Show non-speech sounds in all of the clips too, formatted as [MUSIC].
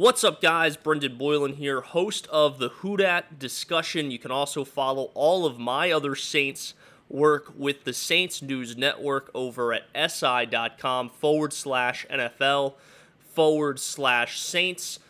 What's up, guys? Brendan Boylan here, host of the Who Dat discussion. You can also follow all of my other Saints work with the Saints News Network over at si.com forward slash NFL forward slash Saints.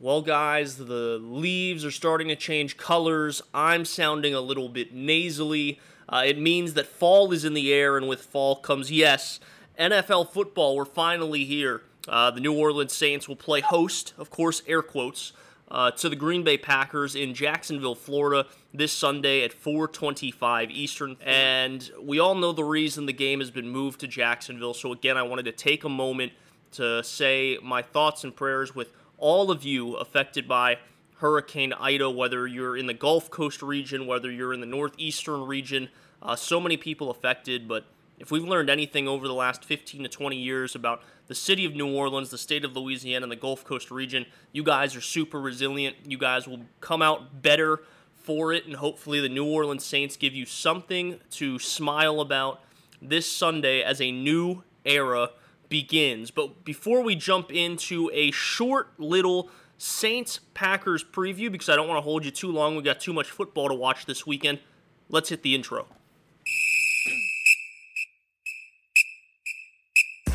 Well, guys, the leaves are starting to change colors. I'm sounding a little bit nasally. Uh, it means that fall is in the air, and with fall comes, yes, NFL football. We're finally here. Uh, the New Orleans Saints will play host, of course, air quotes, uh, to the Green Bay Packers in Jacksonville, Florida, this Sunday at 4:25 Eastern. And we all know the reason the game has been moved to Jacksonville. So again, I wanted to take a moment to say my thoughts and prayers with all of you affected by Hurricane Ida, whether you're in the Gulf Coast region, whether you're in the northeastern region. Uh, so many people affected, but if we've learned anything over the last 15 to 20 years about the city of New Orleans, the state of Louisiana, and the Gulf Coast region, you guys are super resilient. You guys will come out better for it, and hopefully the New Orleans Saints give you something to smile about this Sunday as a new era begins. But before we jump into a short little Saints Packers preview, because I don't want to hold you too long, we got too much football to watch this weekend, let's hit the intro.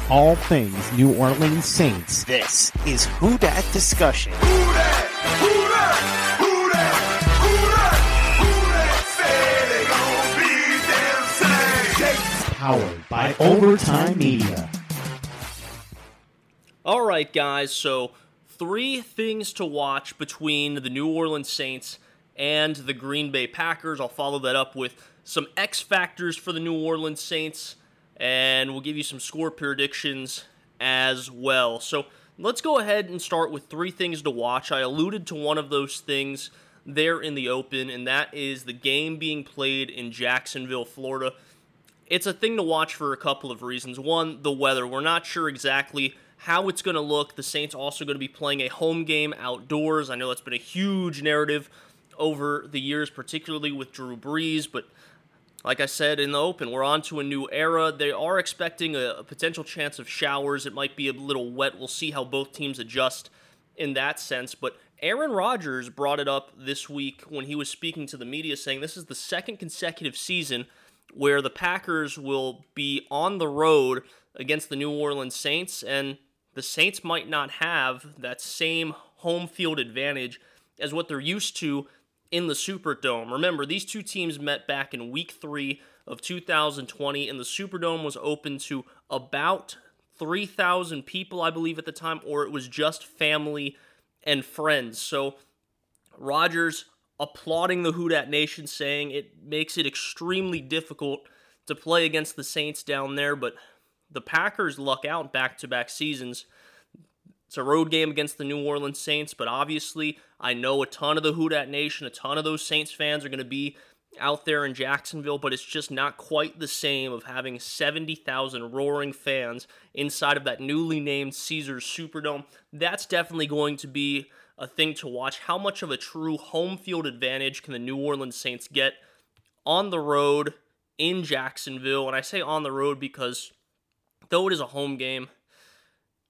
All things New Orleans Saints. This is Who Dat Discussion. Who that? Who that? Who that? Who that? Who that? Say they gon' be damn same. Powered by Overtime Media. All right, guys, so three things to watch between the New Orleans Saints and the Green Bay Packers. I'll follow that up with some X factors for the New Orleans Saints and we'll give you some score predictions as well. So let's go ahead and start with three things to watch. I alluded to one of those things there in the open, and that is the game being played in Jacksonville, Florida. It's a thing to watch for a couple of reasons. One, the weather. We're not sure exactly how it's going to look. The Saints also going to be playing a home game outdoors. I know that's been a huge narrative over the years, particularly with Drew Brees, but like I said in the open, we're on to a new era. They are expecting a, a, potential chance of showers. It might be a little wet. We'll see how both teams adjust in that sense. But Aaron Rodgers brought it up this week when he was speaking to the media, saying this is the second consecutive season where the Packers will be on the road against the New Orleans Saints, and the Saints might not have that same home field advantage as what they're used to in the Superdome. Remember, these two teams met back in week three of 2020, and the Superdome was open to about 3,000 people, I believe, at the time, or it was just family and friends. So, Rodgers applauding the Who Dat Nation, saying it makes it extremely difficult to play against the Saints down there, but the Packers luck out back to back seasons it's a road game against the New Orleans Saints, but obviously, I know a ton of the Who Dat Nation, a ton of those Saints fans are going to be out there in Jacksonville, but it's just not quite the same of having 70,000 roaring fans inside of that newly named Caesars Superdome. That's definitely going to be a thing to watch. How much of a true home field advantage can the New Orleans Saints get on the road in Jacksonville? And I say on the road because though it is a home game,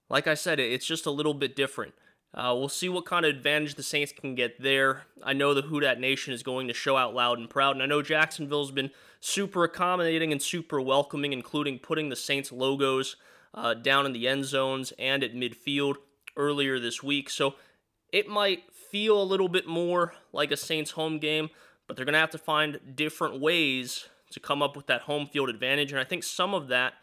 like I said, it's just a little bit different. Uh, we'll see what kind of advantage the Saints can get there. I know the Who Dat Nation is going to show out loud and proud, and I know Jacksonville's been super accommodating and super welcoming, including putting the Saints logos uh, down in the end zones and at midfield earlier this week. So it might feel a little bit more like a Saints home game, but they're going to have to find different ways to come up with that home field advantage, and I think some of that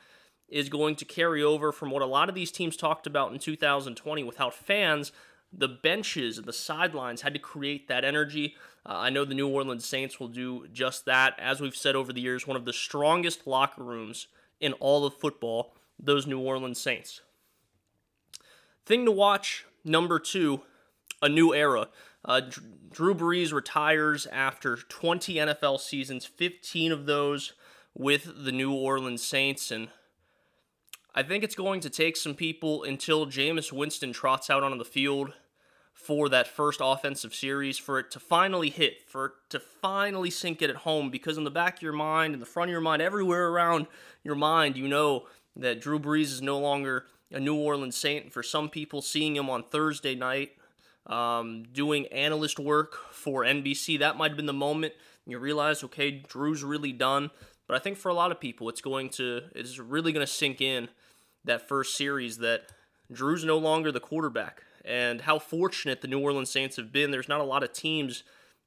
is going to carry over from what a lot of these teams talked about in 2020 without fans. The benches and the sidelines had to create that energy. Uh, I know the New Orleans Saints will do just that. As we've said over the years, one of the strongest locker rooms in all of football, those New Orleans Saints. Thing to watch, number two, a new era. Uh, Drew Brees retires after 20 NFL seasons, 15 of those with the New Orleans Saints, and I think it's going to take some people until Jameis Winston trots out on the field for that first offensive series for it to finally hit, for it to finally sink it at home. Because in the back of your mind, in the front of your mind, everywhere around your mind, you know that Drew Brees is no longer a New Orleans Saint. For some people, seeing him on Thursday night um, doing analyst work for NBC, that might have been the moment you realize, okay, Drew's really done. But I think for a lot of people, it's going to, it's really going to sink in that first series that Drew's no longer the quarterback. And how fortunate the New Orleans Saints have been. There's not a lot of teams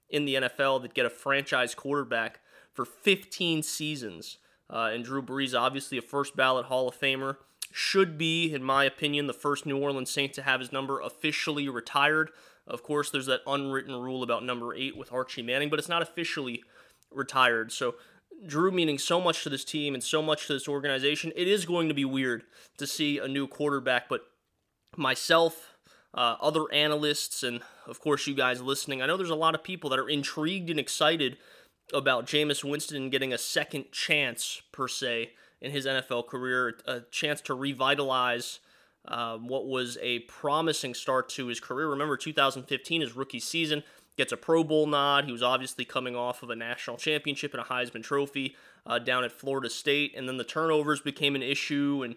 in the NFL that get a franchise quarterback for 15 seasons. Uh, and Drew Brees, obviously a first ballot Hall of Famer, should be, in my opinion, the first New Orleans Saint to have his number officially retired. Of course, there's that unwritten rule about number eight with Archie Manning, but it's not officially retired. So, Drew meaning so much to this team and so much to this organization, it is going to be weird to see a new quarterback. But myself, uh, other analysts, and of course, you guys listening, I know there's a lot of people that are intrigued and excited about Jameis Winston getting a second chance, per se, in his NFL career, a chance to revitalize um, what was a promising start to his career. Remember, 2015, his rookie season, gets a Pro Bowl nod. He was obviously coming off of a national championship and a Heisman Trophy uh, down at Florida State, and then the turnovers became an issue, and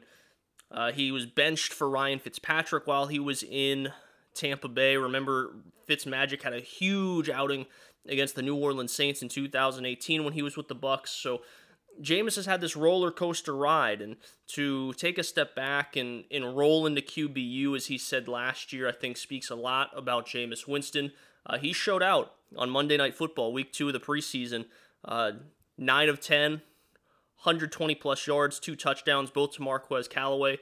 uh, he was benched for Ryan Fitzpatrick while he was in Tampa Bay. Remember, Fitzmagic had a huge outing against the New Orleans Saints in 2018 when he was with the Bucs. So Jameis has had this roller coaster ride, and to take a step back and, enroll into QBU, as he said last year, I think speaks a lot about Jameis Winston. Uh, he showed out on Monday Night Football, week two of the preseason. Uh, 9 of 10, 120 plus yards, two touchdowns, both to Marquez Callaway.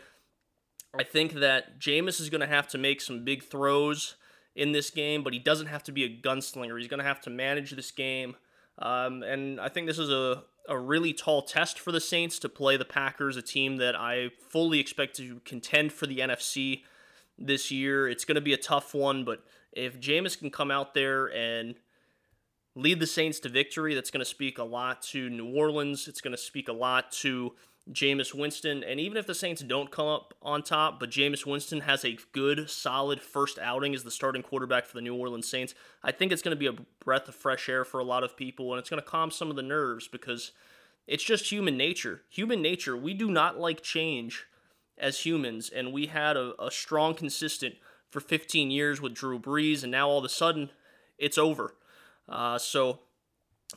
I think that Jameis is going to have to make some big throws in this game, but he doesn't have to be a gunslinger. He's going to have to manage this game. Um, and I think this is a, a really tall test for the Saints to play the Packers, a team that I fully expect to contend for the NFC this year. It's going to be a tough one, but if Jameis can come out there and lead the Saints to victory, that's going to speak a lot to New Orleans. It's going to speak a lot to Jameis Winston. And even if the Saints don't come up on top, but Jameis Winston has a good, solid first outing as the starting quarterback for the New Orleans Saints, I think it's going to be a breath of fresh air for a lot of people, and it's going to calm some of the nerves because it's just human nature. Human nature, we do not like change as humans, and we had a, a strong, consistent for 15 years with Drew Brees, and now all of a sudden, it's over. Uh, so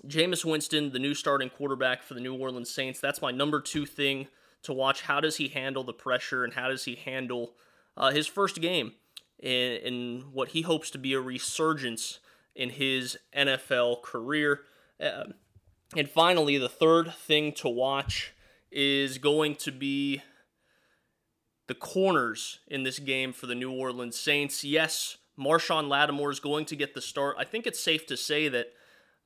Jameis Winston, the new starting quarterback for the New Orleans Saints, that's my number two thing to watch. How does he handle the pressure and how does he handle uh, his first game in, in, what he hopes to be a resurgence in his NFL career? Uh, and finally, the third thing to watch is going to be the corners in this game for the New Orleans Saints. Yes, Marshon Lattimore is going to get the start. I think it's safe to say that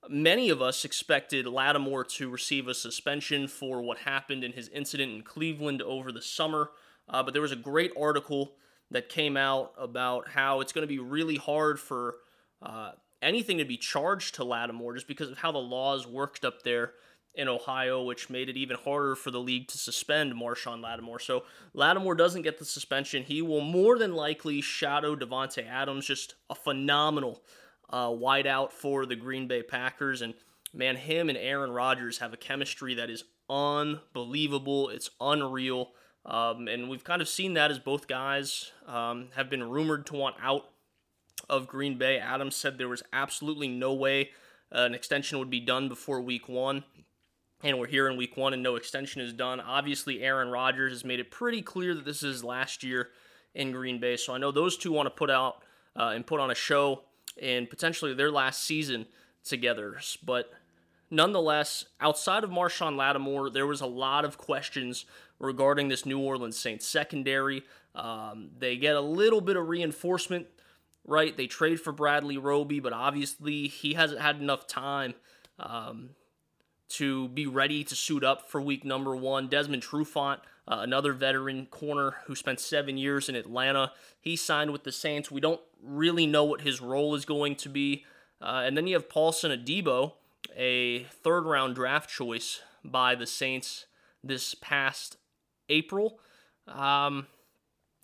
Many of us expected Lattimore to receive a suspension for what happened in his incident in Cleveland over the summer, uh, but there was a great article that came out about how it's going to be really hard for uh, anything to be charged to Lattimore just because of how the laws worked up there in Ohio, which made it even harder for the league to suspend Marshon Lattimore. So Lattimore doesn't get the suspension. He will more than likely shadow Davante Adams, just a phenomenal uh, wideout for the Green Bay Packers. And man, him and Aaron Rodgers have a chemistry that is unbelievable. It's unreal. Um, and we've kind of seen that as both guys um, have been rumored to want out of Green Bay. Adams said there was absolutely no way uh, an extension would be done before week one. And we're here in week one and no extension is done. Obviously, Aaron Rodgers has made it pretty clear that this is last year in Green Bay. So I know those two want to put out uh, and put on a show and potentially their last season together. But nonetheless, outside of Marshon Lattimore, there was a lot of questions regarding this New Orleans Saints secondary. Um, they get a little bit of reinforcement, right? They trade for Bradley Roby, but obviously he hasn't had enough time um, to be ready to suit up for week number one. Desmond Trufant, uh, another veteran corner who spent seven years in Atlanta, he signed with the Saints. We don't really know what his role is going to be. Uh, and then you have Paulson Adebo, a third round draft choice by the Saints this past April. Um,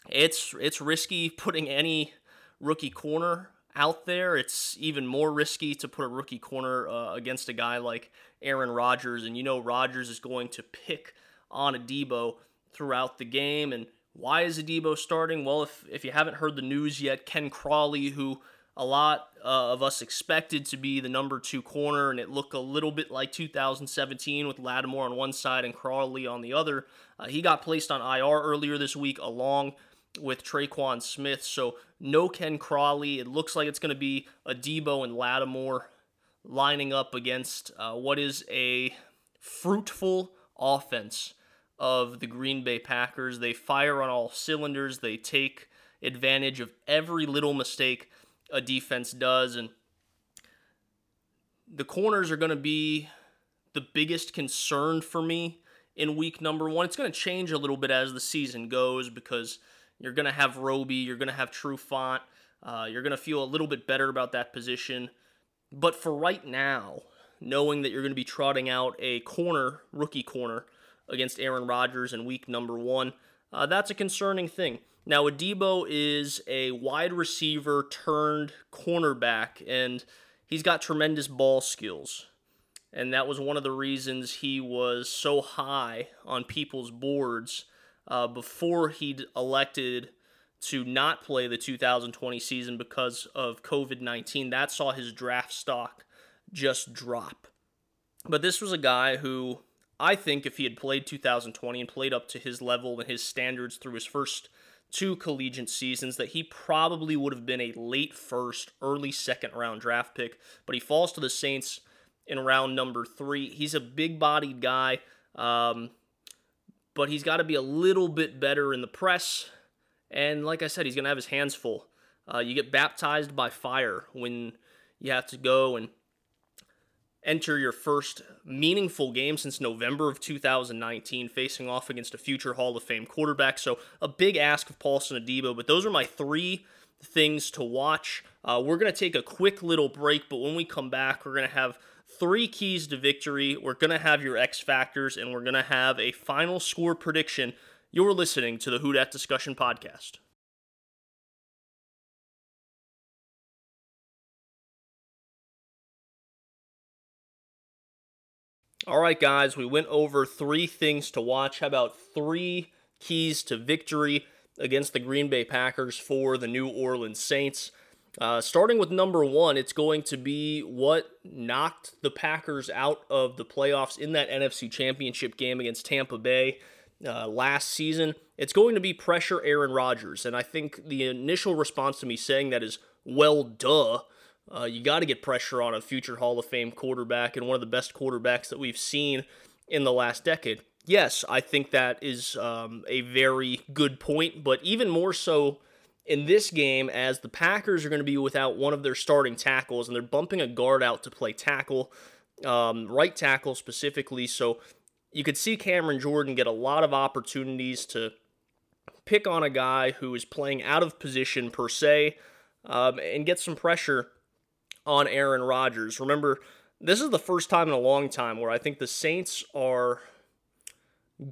it's it's risky putting any rookie corner out there. It's even more risky to put a rookie corner uh, against a guy like Aaron Rodgers, and you know Rodgers is going to pick on Adebo throughout the game. And Why is Adebo starting? Well, if, if you haven't heard the news yet, Ken Crawley, who a lot uh, of us expected to be the number two corner, and it looked a little bit like 2017 with Lattimore on one side and Crawley on the other. Uh, he got placed on IR earlier this week along with Tre'Quan Smith. So no Ken Crawley. It looks like it's going to be Adebo and Lattimore lining up against uh, what is a fruitful offense of the Green Bay Packers. They fire on all cylinders. They take advantage of every little mistake a defense does. And the corners are going to be the biggest concern for me in week number one. It's going to change a little bit as the season goes because you're going to have Roby, you're going to have Trufant, uh, you're going to feel a little bit better about that position. But for right now, knowing that you're going to be trotting out a corner, rookie corner, against Aaron Rodgers in week number one, uh, that's a concerning thing. Now, Adebo is a wide receiver turned cornerback, and he's got tremendous ball skills. And that was one of the reasons he was so high on people's boards uh, before he'd elected to not play the 2020 season because of COVID 19. That saw his draft stock just drop. But this was a guy who I think if he had played 2020 and played up to his level and his standards through his first two collegiate seasons, that he probably would have been a late first, early second round draft pick. But he falls to the Saints in round number three. He's a big bodied guy, um, but he's got to be a little bit better in the press. And like I said, he's going to have his hands full. Uh, you get baptized by fire when you have to go and enter your first meaningful game since November of 2019, facing off against a future Hall of Fame quarterback. So a big ask of Paulson Adebo, but those are my three things to watch. Uh, we're going to take a quick little break, but when we come back, we're going to have three keys to victory. We're going to have your X factors, and we're going to have a final score prediction. You're listening to the Who Dat Discussion Podcast. All right, guys, we went over three things to watch. How about three keys to victory against the Green Bay Packers for the New Orleans Saints? Uh, starting with number one, it's going to be what knocked the Packers out of the playoffs in that NFC Championship game against Tampa Bay uh, last season. It's going to be pressure Aaron Rodgers. And I think the initial response to me saying that is, well, duh. Uh, you got to get pressure on a future Hall of Fame quarterback and one of the best quarterbacks that we've seen in the last decade. Yes, I think that is um, a very good point, but even more so in this game, as the Packers are going to be without one of their starting tackles and they're bumping a guard out to play tackle, um, right tackle specifically. So you could see Cameron Jordan get a lot of opportunities to pick on a guy who is playing out of position per se um, and get some pressure on Aaron Rodgers. Remember, this is the first time in a long time where I think the Saints are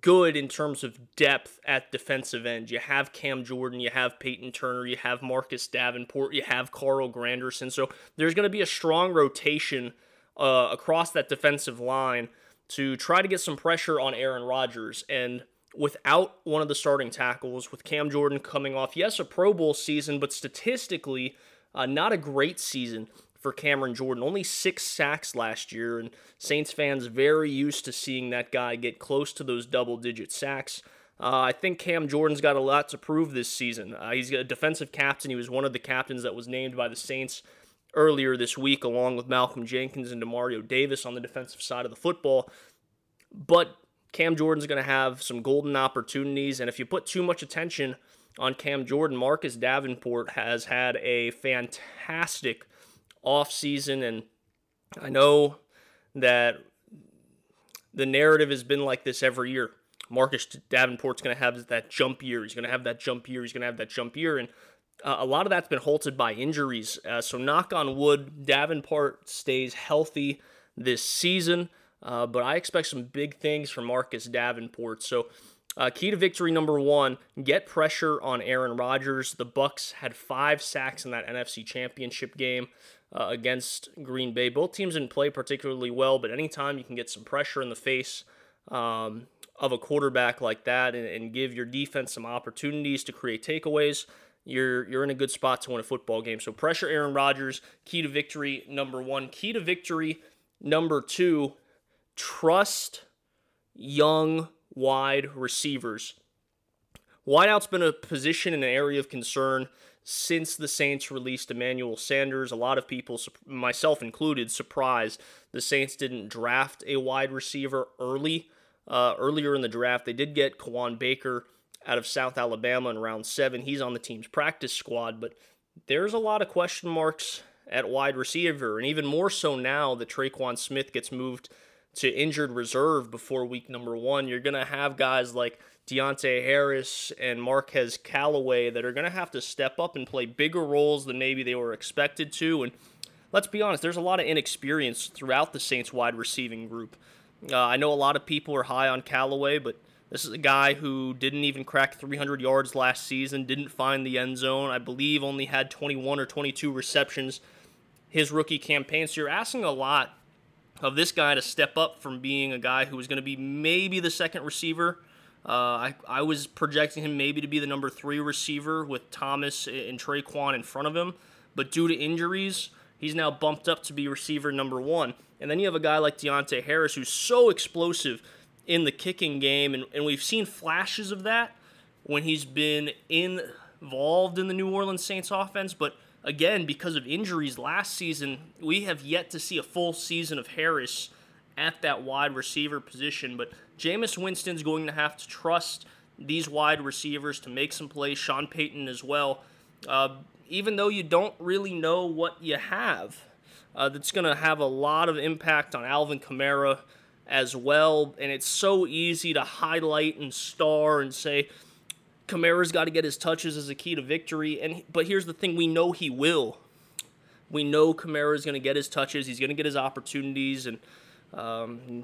good in terms of depth at defensive end. You have Cam Jordan, you have Peyton Turner, you have Marcus Davenport, you have Carl Granderson. So there's going to be a strong rotation uh, across that defensive line to try to get some pressure on Aaron Rodgers. And without one of the starting tackles, with Cam Jordan coming off, yes, a Pro Bowl season, but statistically, uh, not a great season for Cameron Jordan. Only six sacks last year, and Saints fans very used to seeing that guy get close to those double digit sacks. Uh, I think Cam Jordan's got a lot to prove this season. Uh, he's a defensive captain. He was one of the captains that was named by the Saints earlier this week, along with Malcolm Jenkins and Demario Davis on the defensive side of the football. But Cam Jordan's going to have some golden opportunities, and if you put too much attention on Cam Jordan, Marcus Davenport has had a fantastic off season, and I know that the narrative has been like this every year. Marcus Davenport's going to have that jump year. He's going to have that jump year. He's going to have that jump year, and uh, a lot of that's been halted by injuries. Uh, so knock on wood, Davenport stays healthy this season. Uh, but I expect some big things from Marcus Davenport. So uh, key to victory number one: get pressure on Aaron Rodgers. The Bucs had five sacks in that NFC Championship game uh, against Green Bay. Both teams didn't play particularly well, but anytime you can get some pressure in the face um, of a quarterback like that and, and give your defense some opportunities to create takeaways, you're you're in a good spot to win a football game. So pressure Aaron Rodgers, key to victory number one. Key to victory number two, trust young wide receivers. Wideout's been a position in an area of concern since the Saints released Emmanuel Sanders. A lot of people, myself included, surprised the Saints didn't draft a wide receiver early. Uh, earlier in the draft, they did get Kawaan Baker out of South Alabama in round seven. He's on the team's practice squad, but there's a lot of question marks at wide receiver, and even more so now that Tre'Quan Smith gets moved to injured reserve before week number one. You're going to have guys like Deonte Harris and Marquez Callaway that are going to have to step up and play bigger roles than maybe they were expected to. And let's be honest, there's a lot of inexperience throughout the Saints wide receiving group. Uh, I know a lot of people are high on Callaway, but this is a guy who didn't even crack 300 yards last season, didn't find the end zone. I believe only had 21 or 22 receptions his rookie campaign. So you're asking a lot of this guy to step up from being a guy who was going to be maybe the second receiver uh, I, I was projecting him maybe to be the number three receiver with Thomas and Tre'Quan in front of him, but due to injuries, he's now bumped up to be receiver number one. And then you have a guy like Deonte Harris who's so explosive in the kicking game, and, and we've seen flashes of that when he's been involved in the New Orleans Saints offense, but again, because of injuries last season, we have yet to see a full season of Harris at that wide receiver position. But Jameis Winston's going to have to trust these wide receivers to make some plays. Sean Payton as well. Uh, even though you don't really know what you have, uh, that's going to have a lot of impact on Alvin Kamara as well. And it's so easy to highlight and star and say Kamara's got to get his touches as a key to victory. And but here's the thing: we know he will. We know Kamara is going to get his touches. He's going to get his opportunities, and um,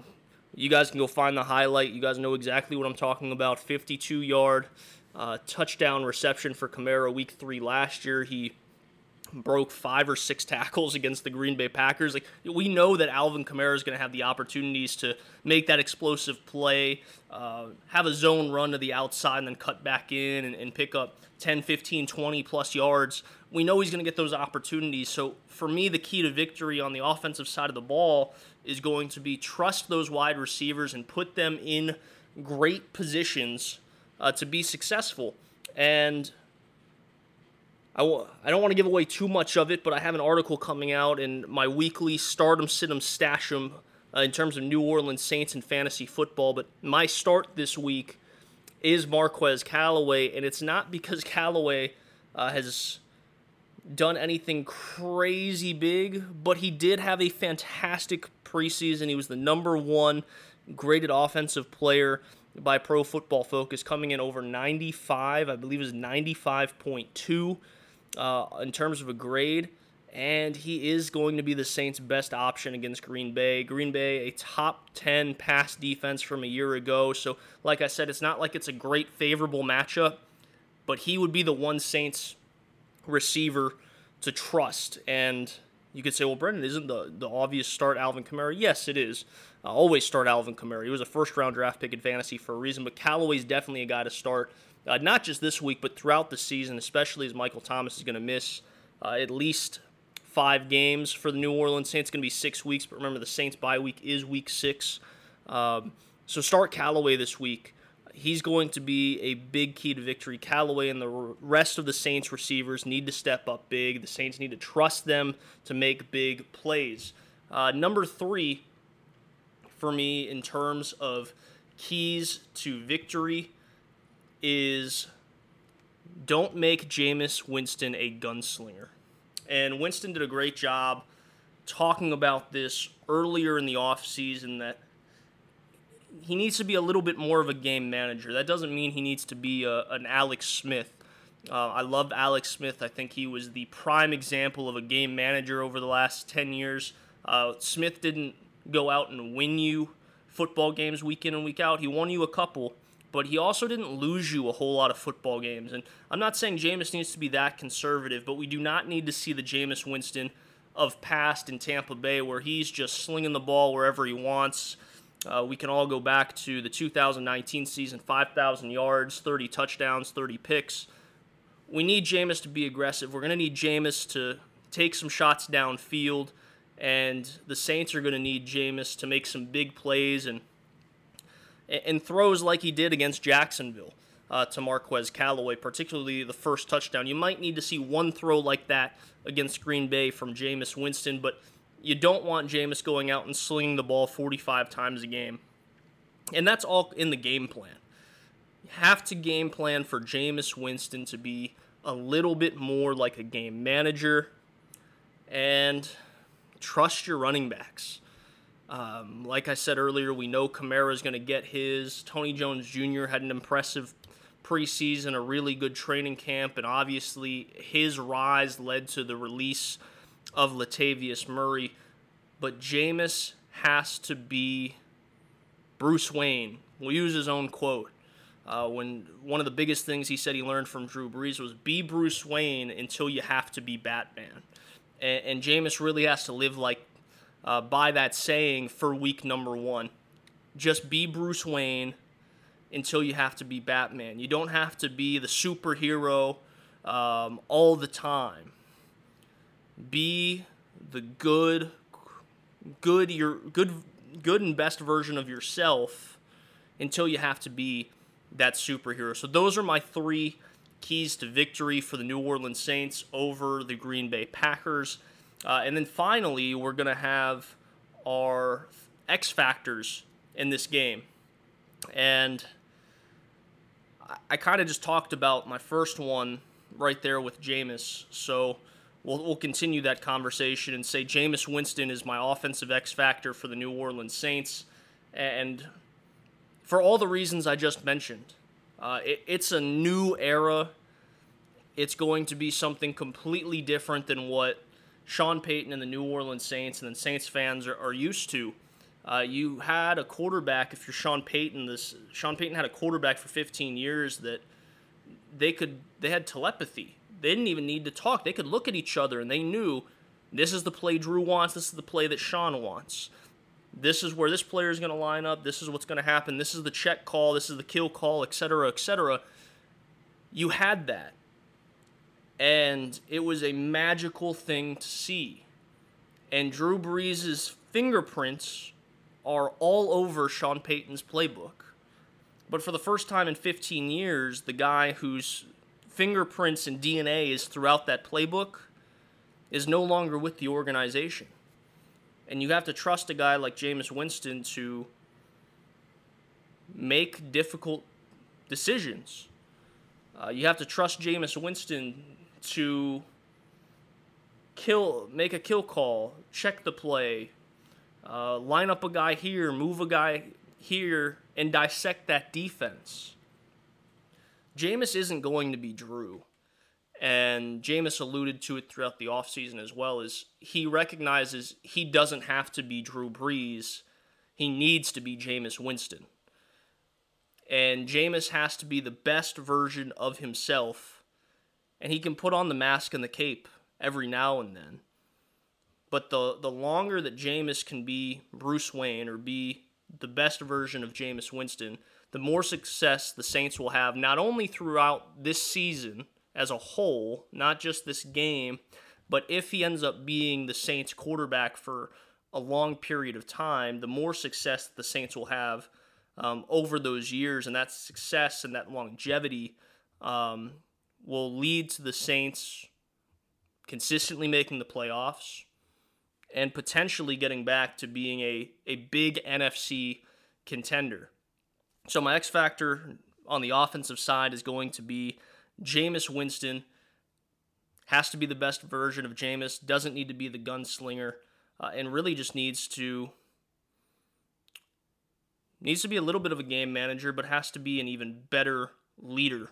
you guys can go find the highlight. You guys know exactly what I'm talking about. 52 yard uh, touchdown reception for Kamara week three last year. He broke five or six tackles against the Green Bay Packers. Like we know that Alvin Kamara is going to have the opportunities to make that explosive play, uh, have a zone run to the outside and then cut back in and, and pick up 10, 15, 20 plus yards. We know he's going to get those opportunities. So for me, the key to victory on the offensive side of the ball is going to be trust those wide receivers and put them in great positions uh, to be successful. And I w- I don't want to give away too much of it, but I have an article coming out in my weekly Stardom Situm Stashum uh, in terms of New Orleans Saints and fantasy football. But my start this week is Marquez Callaway, and it's not because Callaway uh, has done anything crazy big, but he did have a fantastic preseason. He was the number one graded offensive player by Pro Football Focus, coming in over 95. I believe was 95.2 uh, in terms of a grade. And he is going to be the Saints' best option against Green Bay. Green Bay, a top 10 pass defense from a year ago. So, like I said, it's not like it's a great favorable matchup, but he would be the one Saints receiver to trust. And you could say, well, Brendan, isn't the, the obvious start Alvin Kamara? Yes, it is. Uh, always start Alvin Kamara. He was a first round draft pick in fantasy for a reason, but Callaway's definitely a guy to start uh, not just this week, but throughout the season, especially as Michael Thomas is going to miss uh, at least five games for the New Orleans Saints. It's going to be six weeks, but remember the Saints bye week is week six. Um, so start Callaway this week. He's going to be a big key to victory. Callaway and the rest of the Saints receivers need to step up big. The Saints need to trust them to make big plays. Uh, number three for me in terms of keys to victory is don't make Jameis Winston a gunslinger. And Winston did a great job talking about this earlier in the offseason that he needs to be a little bit more of a game manager. That doesn't mean he needs to be a, an Alex Smith. Uh, I love Alex Smith. I think he was the prime example of a game manager over the last 10 years. Uh, Smith didn't go out and win you football games week in and week out. He won you a couple, but he also didn't lose you a whole lot of football games. And I'm not saying Jameis needs to be that conservative, but we do not need to see the Jameis Winston of past in Tampa Bay where he's just slinging the ball wherever he wants. Uh, we can all go back to the 2019 season 5,000 yards, 30 touchdowns, 30 picks. We need Jameis to be aggressive. We're going to need Jameis to take some shots downfield, and the Saints are going to need Jameis to make some big plays and and throws like he did against Jacksonville uh, to Marquez Callaway, particularly the first touchdown. You might need to see one throw like that against Green Bay from Jameis Winston, but you don't want Jameis going out and slinging the ball 45 times a game. And that's all in the game plan. You have to game plan for Jameis Winston to be a little bit more like a game manager and trust your running backs. Um, like I said earlier, we know Kamara is going to get his. Tony Jones Jr. had an impressive preseason, a really good training camp, and obviously his rise led to the release of Latavius Murray. But Jameis has to be Bruce Wayne. We'll use his own quote. Uh, when one of the biggest things he said he learned from Drew Brees was be Bruce Wayne until you have to be Batman. And, and Jameis really has to live like uh, by that saying for week number one. Just be Bruce Wayne until you have to be Batman. You don't have to be the superhero um, all the time. Be the good, good your good, good and best version of yourself until you have to be that superhero. So those are my three keys to victory for the New Orleans Saints over the Green Bay Packers. Uh, and then finally, we're going to have our X factors in this game. And I, I kind of just talked about my first one right there with Jameis. So we'll, we'll continue that conversation and say Jameis Winston is my offensive X factor for the New Orleans Saints. And for all the reasons I just mentioned, uh, it, it's a new era. It's going to be something completely different than what Sean Payton and the New Orleans Saints and then Saints fans are, are used to. Uh, you had a quarterback. If you're Sean Payton, this Sean Payton had a quarterback for 15 years that they could they had telepathy. They didn't even need to talk. They could look at each other and they knew this is the play Drew wants. This is the play that Sean wants. This is where this player is going to line up. This is what's going to happen. This is the check call. This is the kill call, etc., etc. You had that and it was a magical thing to see. And Drew Brees' fingerprints are all over Sean Payton's playbook. But for the first time in 15 years, the guy whose fingerprints and DNA is throughout that playbook is no longer with the organization. And you have to trust a guy like Jameis Winston to make difficult decisions. Uh, you have to trust Jameis Winston to kill, make a kill call, check the play, uh, line up a guy here, move a guy here, and dissect that defense. Jameis isn't going to be Drew. And Jameis alluded to it throughout the offseason as well, is he recognizes he doesn't have to be Drew Brees. He needs to be Jameis Winston. And Jameis has to be the best version of himself and he can put on the mask and the cape every now and then. But the the longer that Jameis can be Bruce Wayne or be the best version of Jameis Winston, the more success the Saints will have not only throughout this season as a whole, not just this game, but if he ends up being the Saints quarterback for a long period of time, the more success the Saints will have um, over those years, and that success and that longevity um, will lead to the Saints consistently making the playoffs and potentially getting back to being a, a big NFC contender. So, my X factor on the offensive side is going to be Jameis Winston. Has to be the best version of Jameis, doesn't need to be the gunslinger, uh, and really just needs to needs to be a little bit of a game manager, but has to be an even better leader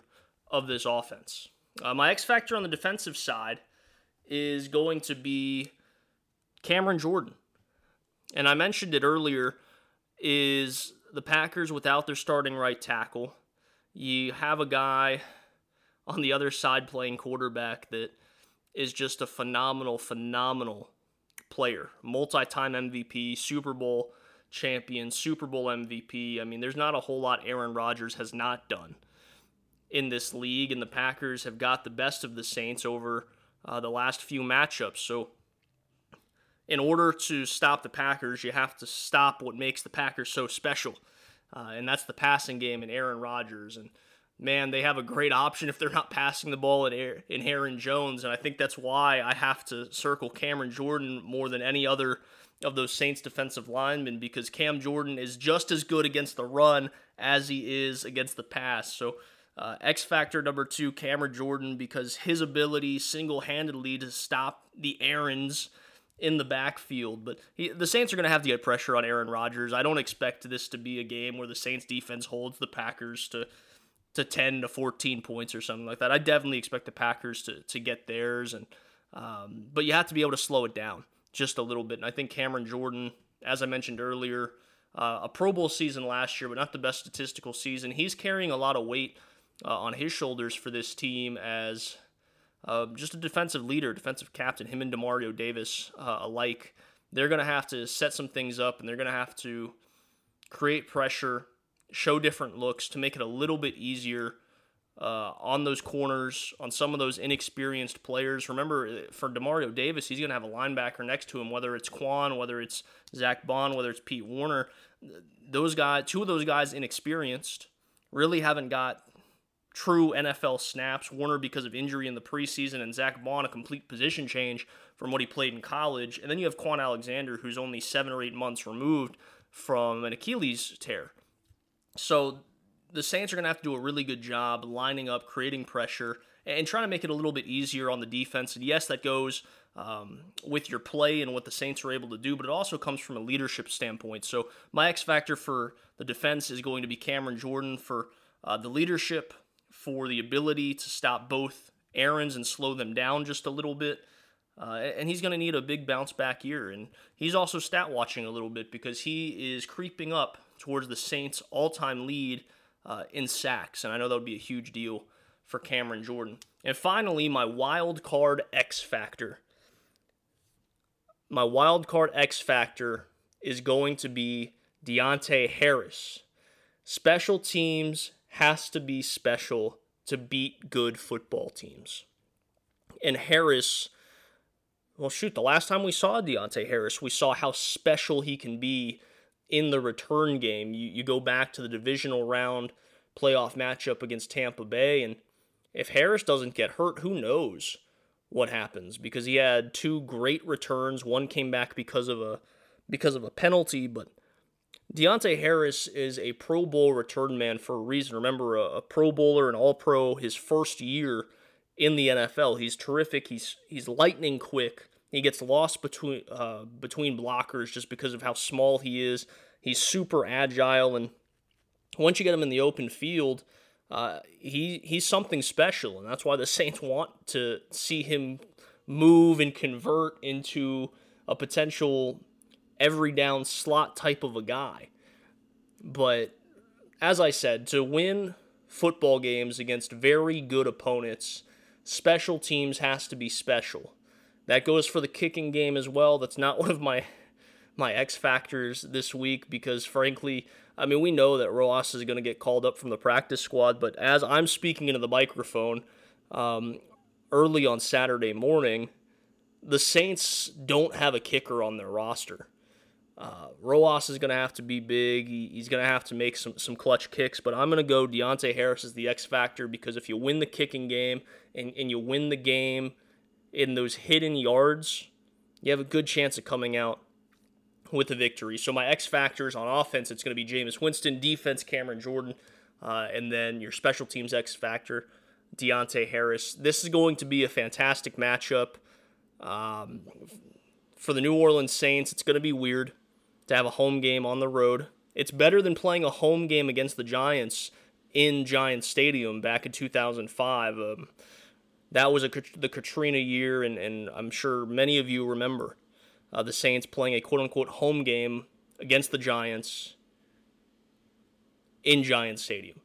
of this offense. Uh, my X factor on the defensive side is going to be Cameron Jordan. And I mentioned it earlier is the Packers without their starting right tackle. You have a guy on the other side playing quarterback that is just a phenomenal, phenomenal player. Multi time MVP, Super Bowl champion, Super Bowl MVP. I mean, there's not a whole lot Aaron Rodgers has not done in this league, and the Packers have got the best of the Saints over uh, the last few matchups. So, in order to stop the Packers, you have to stop what makes the Packers so special, uh, and that's the passing game and Aaron Rodgers. And man, they have a great option if they're not passing the ball in Aaron Jones, and I think that's why I have to circle Cameron Jordan more than any other of those Saints defensive linemen because Cam Jordan is just as good against the run as he is against the pass. So. Uh, X factor number two, Cameron Jordan, because his ability single handedly to stop the Aarons in the backfield. But he, the Saints are going to have to get pressure on Aaron Rodgers. I don't expect this to be a game where the Saints defense holds the Packers to to 10 to 14 points or something like that. I definitely expect the Packers to, to get theirs. and um, But you have to be able to slow it down just a little bit. And I think Cameron Jordan, as I mentioned earlier, uh, a Pro Bowl season last year, but not the best statistical season. He's carrying a lot of weight uh, on his shoulders for this team as uh, just a defensive leader, defensive captain. Him and Demario Davis uh, alike. They're going to have to set some things up, and they're going to have to create pressure, show different looks to make it a little bit easier uh, on those corners, on some of those inexperienced players. Remember, uh, for Demario Davis, he's going to have a linebacker next to him, whether it's Kwon, whether it's Zach Baun, whether it's Pete Werner. Those guys, two of those guys, inexperienced, really haven't got true NFL snaps. Werner because of injury in the preseason, and Zach Baun a complete position change from what he played in college. And then you have Kwon Alexander, who's only seven or eight months removed from an Achilles tear. So the Saints are going to have to do a really good job lining up, creating pressure, and trying to make it a little bit easier on the defense. And yes, that goes um, with your play and what the Saints are able to do, but it also comes from a leadership standpoint. So my X factor for the defense is going to be Cameron Jordan for uh, the leadership, for the ability to stop both Aarons and slow them down just a little bit. Uh, and he's going to need a big bounce back year. And he's also stat watching a little bit because he is creeping up towards the Saints' all time lead uh, in sacks. And I know that would be a huge deal for Cameron Jordan. And finally, my wild card X factor. My wild card X factor is going to be Deonte Harris. Special teams has to be special to beat good football teams. And Harris, well, shoot, the last time we saw Deonte Harris, we saw how special he can be in the return game. You, you go back to the divisional round playoff matchup against Tampa Bay, and if Harris doesn't get hurt, who knows what happens? Because he had two great returns. One came back because of a because of a penalty, but Deonte Harris is a Pro Bowl return man for a reason. Remember, a, a Pro Bowler, an All Pro, his first year in the NFL. He's terrific. He's he's lightning quick. He gets lost between uh, between blockers just because of how small he is. He's super agile, and once you get him in the open field, uh, he he's something special, and that's why the [LAUGHS] Saints want to see him move and convert into a potential every down slot type of a guy. But as I said, to win football games against very good opponents, special teams has to be special. That goes for the kicking game as well. That's not [LAUGHS] one of my my X factors this week because frankly, I mean, we know that Rosas is going to get called up from the practice squad, but as I'm speaking into the microphone um, early on Saturday morning, the Saints don't have a kicker on their roster. Uh, is going to have to be big. He, he's going to have to make some, some clutch kicks, but I'm going to go Deonte Harris as the X factor because if you win the kicking game and, and you win the game in those hidden yards, you have a good chance of coming out with a victory. So my X factors on offense, it's going to be Jameis Winston, defense Cameron Jordan, uh, and then your special teams X factor, Deonte Harris. This is going to be a fantastic matchup. Um, for the New Orleans Saints, it's going to be weird to have a home game on the road. It's better than playing a home game against the Giants in Giants Stadium back in 2005. Um, that was a, the Katrina year, and, and I'm sure many of you remember uh, the Saints playing a quote unquote home game against the Giants in Giants Stadium.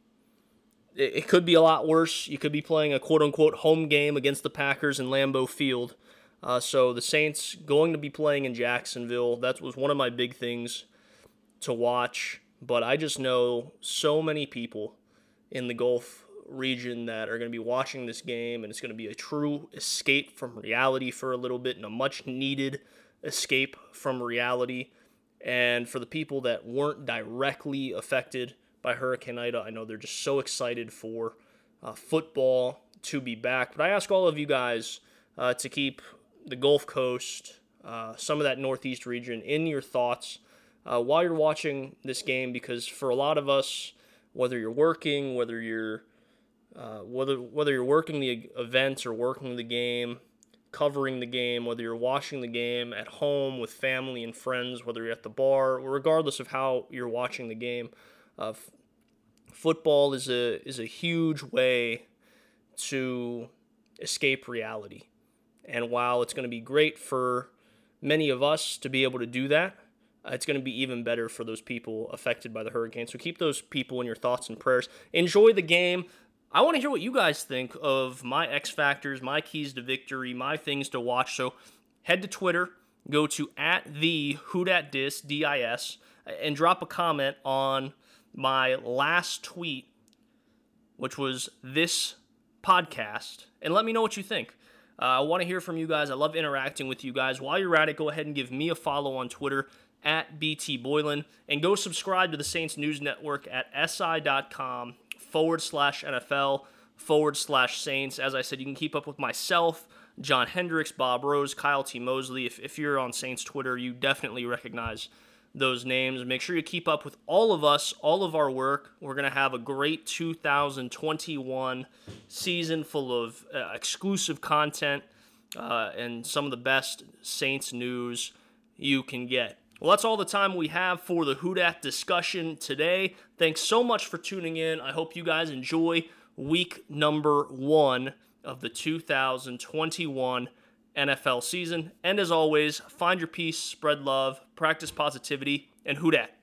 It, it could be a lot worse. You could be playing a quote unquote home game against the Packers in Lambeau Field uh, so the Saints going to be playing in Jacksonville. That was one of my big things to watch, but I just know so many people in the Gulf region that are going to be watching this game, and it's going to be a true escape from reality for a little bit and a much needed escape from reality. And for the people that weren't directly affected by Hurricane Ida, I know they're just so excited for uh, football to be back. But I ask all of you guys uh, to keep the Gulf Coast, uh, some of that Northeast region in your thoughts uh, while you're watching this game, because for a lot of us, whether you're working, whether you're uh, whether whether you're working the events or working the game, covering the game, whether you're watching the game at home with family and friends, whether you're at the bar, regardless of how you're watching the game, uh, f- football is a is a huge way to escape reality. And while it's going to be great for many of us to be able to do that, uh, it's going to be even better for those people affected by the hurricane. So keep those people in your thoughts and prayers. Enjoy the game. I want to hear what you guys think of my X factors, my keys to victory, my things to watch. So head to Twitter, go to at the Who Dat Dis and drop a comment on my last tweet, which was this podcast, and let me know what you think. Uh, I want to hear from you guys. I love interacting with you guys. While you're at it, go ahead and give me a follow on Twitter at BT Boylan and go subscribe to the Saints News Network at si.com forward slash NFL forward slash Saints. As I said, you can keep up with myself, John Hendricks, Bob Rose, Kyle T. Mosley. If, if you're on Saints Twitter, you definitely recognize those names. Make sure you keep up with all of us, all of our work. We're going to have a great 2021 season full of uh, exclusive content uh, and some of the best Saints news you can get. Well, that's all the time we have for the Who Dat discussion today. Thanks so much for tuning in. I hope you guys enjoy week number one of the 2021 NFL season. And as always, find your peace, spread love, practice positivity, and Who Dat.